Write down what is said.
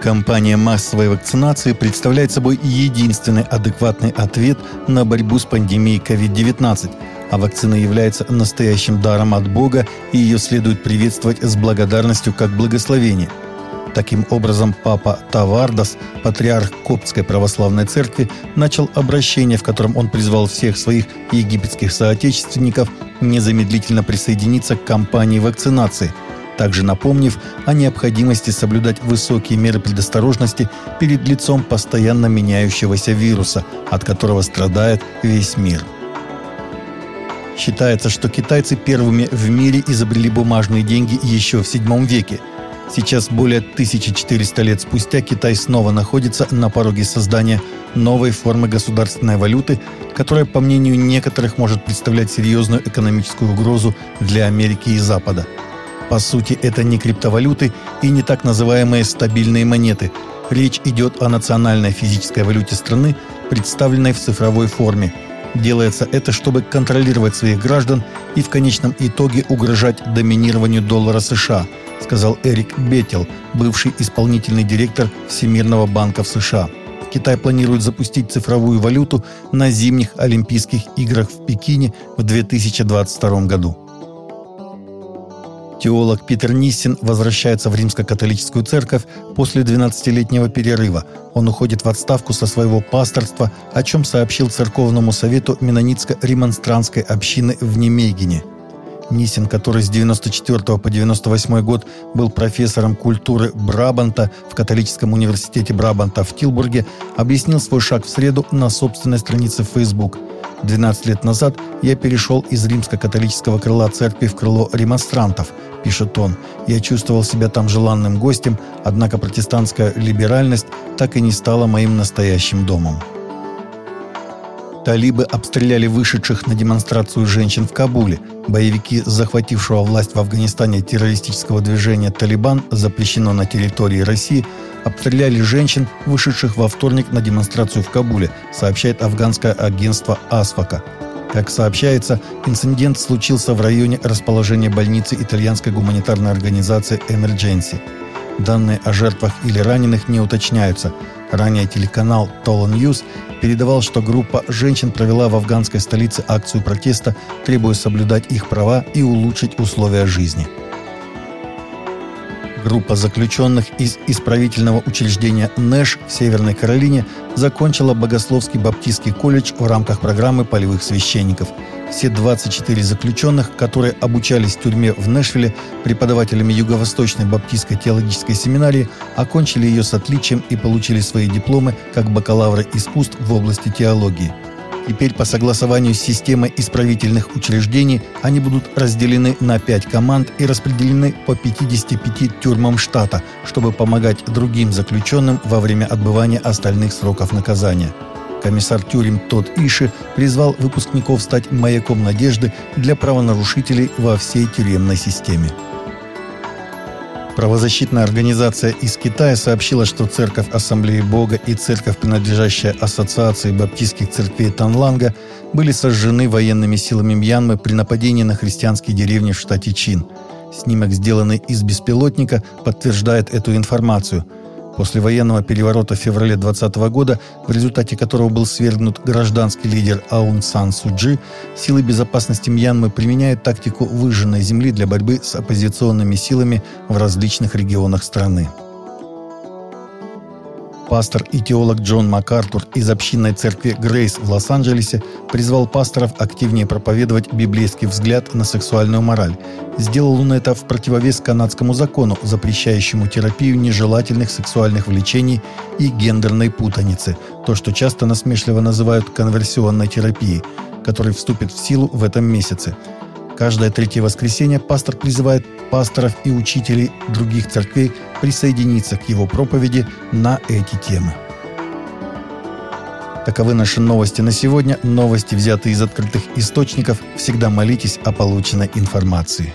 Компания массовой вакцинации представляет собой единственный адекватный ответ на борьбу с пандемией COVID-19, а вакцина является настоящим даром от Бога, и ее следует приветствовать с благодарностью как благословение. Таким образом, папа Тавардас, патриарх Коптской православной церкви, начал обращение, в котором он призвал всех своих египетских соотечественников незамедлительно присоединиться к кампании вакцинации – также напомнив о необходимости соблюдать высокие меры предосторожности перед лицом постоянно меняющегося вируса, от которого страдает весь мир. Считается, что китайцы первыми в мире изобрели бумажные деньги еще в VII веке. Сейчас, более 1400 лет спустя, Китай снова находится на пороге создания новой формы государственной валюты, которая, по мнению некоторых, может представлять серьезную экономическую угрозу для Америки и Запада – по сути, это не криптовалюты и не так называемые стабильные монеты. Речь идет о национальной физической валюте страны, представленной в цифровой форме. Делается это, чтобы контролировать своих граждан и в конечном итоге угрожать доминированию доллара США, сказал Эрик Беттел, бывший исполнительный директор Всемирного банка в США. Китай планирует запустить цифровую валюту на зимних Олимпийских играх в Пекине в 2022 году. Теолог Питер Ниссин возвращается в римско-католическую церковь после 12-летнего перерыва. Он уходит в отставку со своего пасторства, о чем сообщил церковному совету Менонитско-ремонстрантской общины в Немейгене. Нисин, который с 94 по 98 год был профессором культуры Брабанта в католическом университете Брабанта в Тилбурге, объяснил свой шаг в среду на собственной странице Facebook – 12 лет назад я перешел из римско-католического крыла церкви в крыло ремонстрантов, пишет он. Я чувствовал себя там желанным гостем, однако протестантская либеральность так и не стала моим настоящим домом. Талибы обстреляли вышедших на демонстрацию женщин в Кабуле. Боевики, захватившего власть в Афганистане террористического движения «Талибан», запрещено на территории России, обстреляли женщин, вышедших во вторник на демонстрацию в Кабуле, сообщает афганское агентство «Асфака». Как сообщается, инцидент случился в районе расположения больницы итальянской гуманитарной организации Emergency. Данные о жертвах или раненых не уточняются. Ранее телеканал Tola News передавал, что группа женщин провела в афганской столице акцию протеста, требуя соблюдать их права и улучшить условия жизни. Группа заключенных из исправительного учреждения НЭШ в Северной Каролине закончила Богословский баптистский колледж в рамках программы полевых священников. Все 24 заключенных, которые обучались в тюрьме в Нэшвилле преподавателями Юго-Восточной баптистской теологической семинарии, окончили ее с отличием и получили свои дипломы как бакалавры искусств в области теологии. Теперь по согласованию с системой исправительных учреждений они будут разделены на 5 команд и распределены по 55 тюрьмам штата, чтобы помогать другим заключенным во время отбывания остальных сроков наказания. Комиссар тюрем Тод Иши призвал выпускников стать маяком надежды для правонарушителей во всей тюремной системе. Правозащитная организация из Китая сообщила, что Церковь Ассамблеи Бога и Церковь, принадлежащая Ассоциации Баптистских церквей Танланга, были сожжены военными силами Мьянмы при нападении на христианские деревни в штате Чин. Снимок, сделанный из беспилотника, подтверждает эту информацию – После военного переворота в феврале 2020 года, в результате которого был свергнут гражданский лидер Аун Сан Суджи, силы безопасности Мьянмы применяют тактику выжженной земли для борьбы с оппозиционными силами в различных регионах страны. Пастор и теолог Джон МакАртур из общинной церкви Грейс в Лос-Анджелесе призвал пасторов активнее проповедовать библейский взгляд на сексуальную мораль. Сделал он это в противовес канадскому закону, запрещающему терапию нежелательных сексуальных влечений и гендерной путаницы, то, что часто насмешливо называют конверсионной терапией, который вступит в силу в этом месяце. Каждое третье воскресенье пастор призывает пасторов и учителей других церквей присоединиться к его проповеди на эти темы. Таковы наши новости на сегодня. Новости, взятые из открытых источников. Всегда молитесь о полученной информации.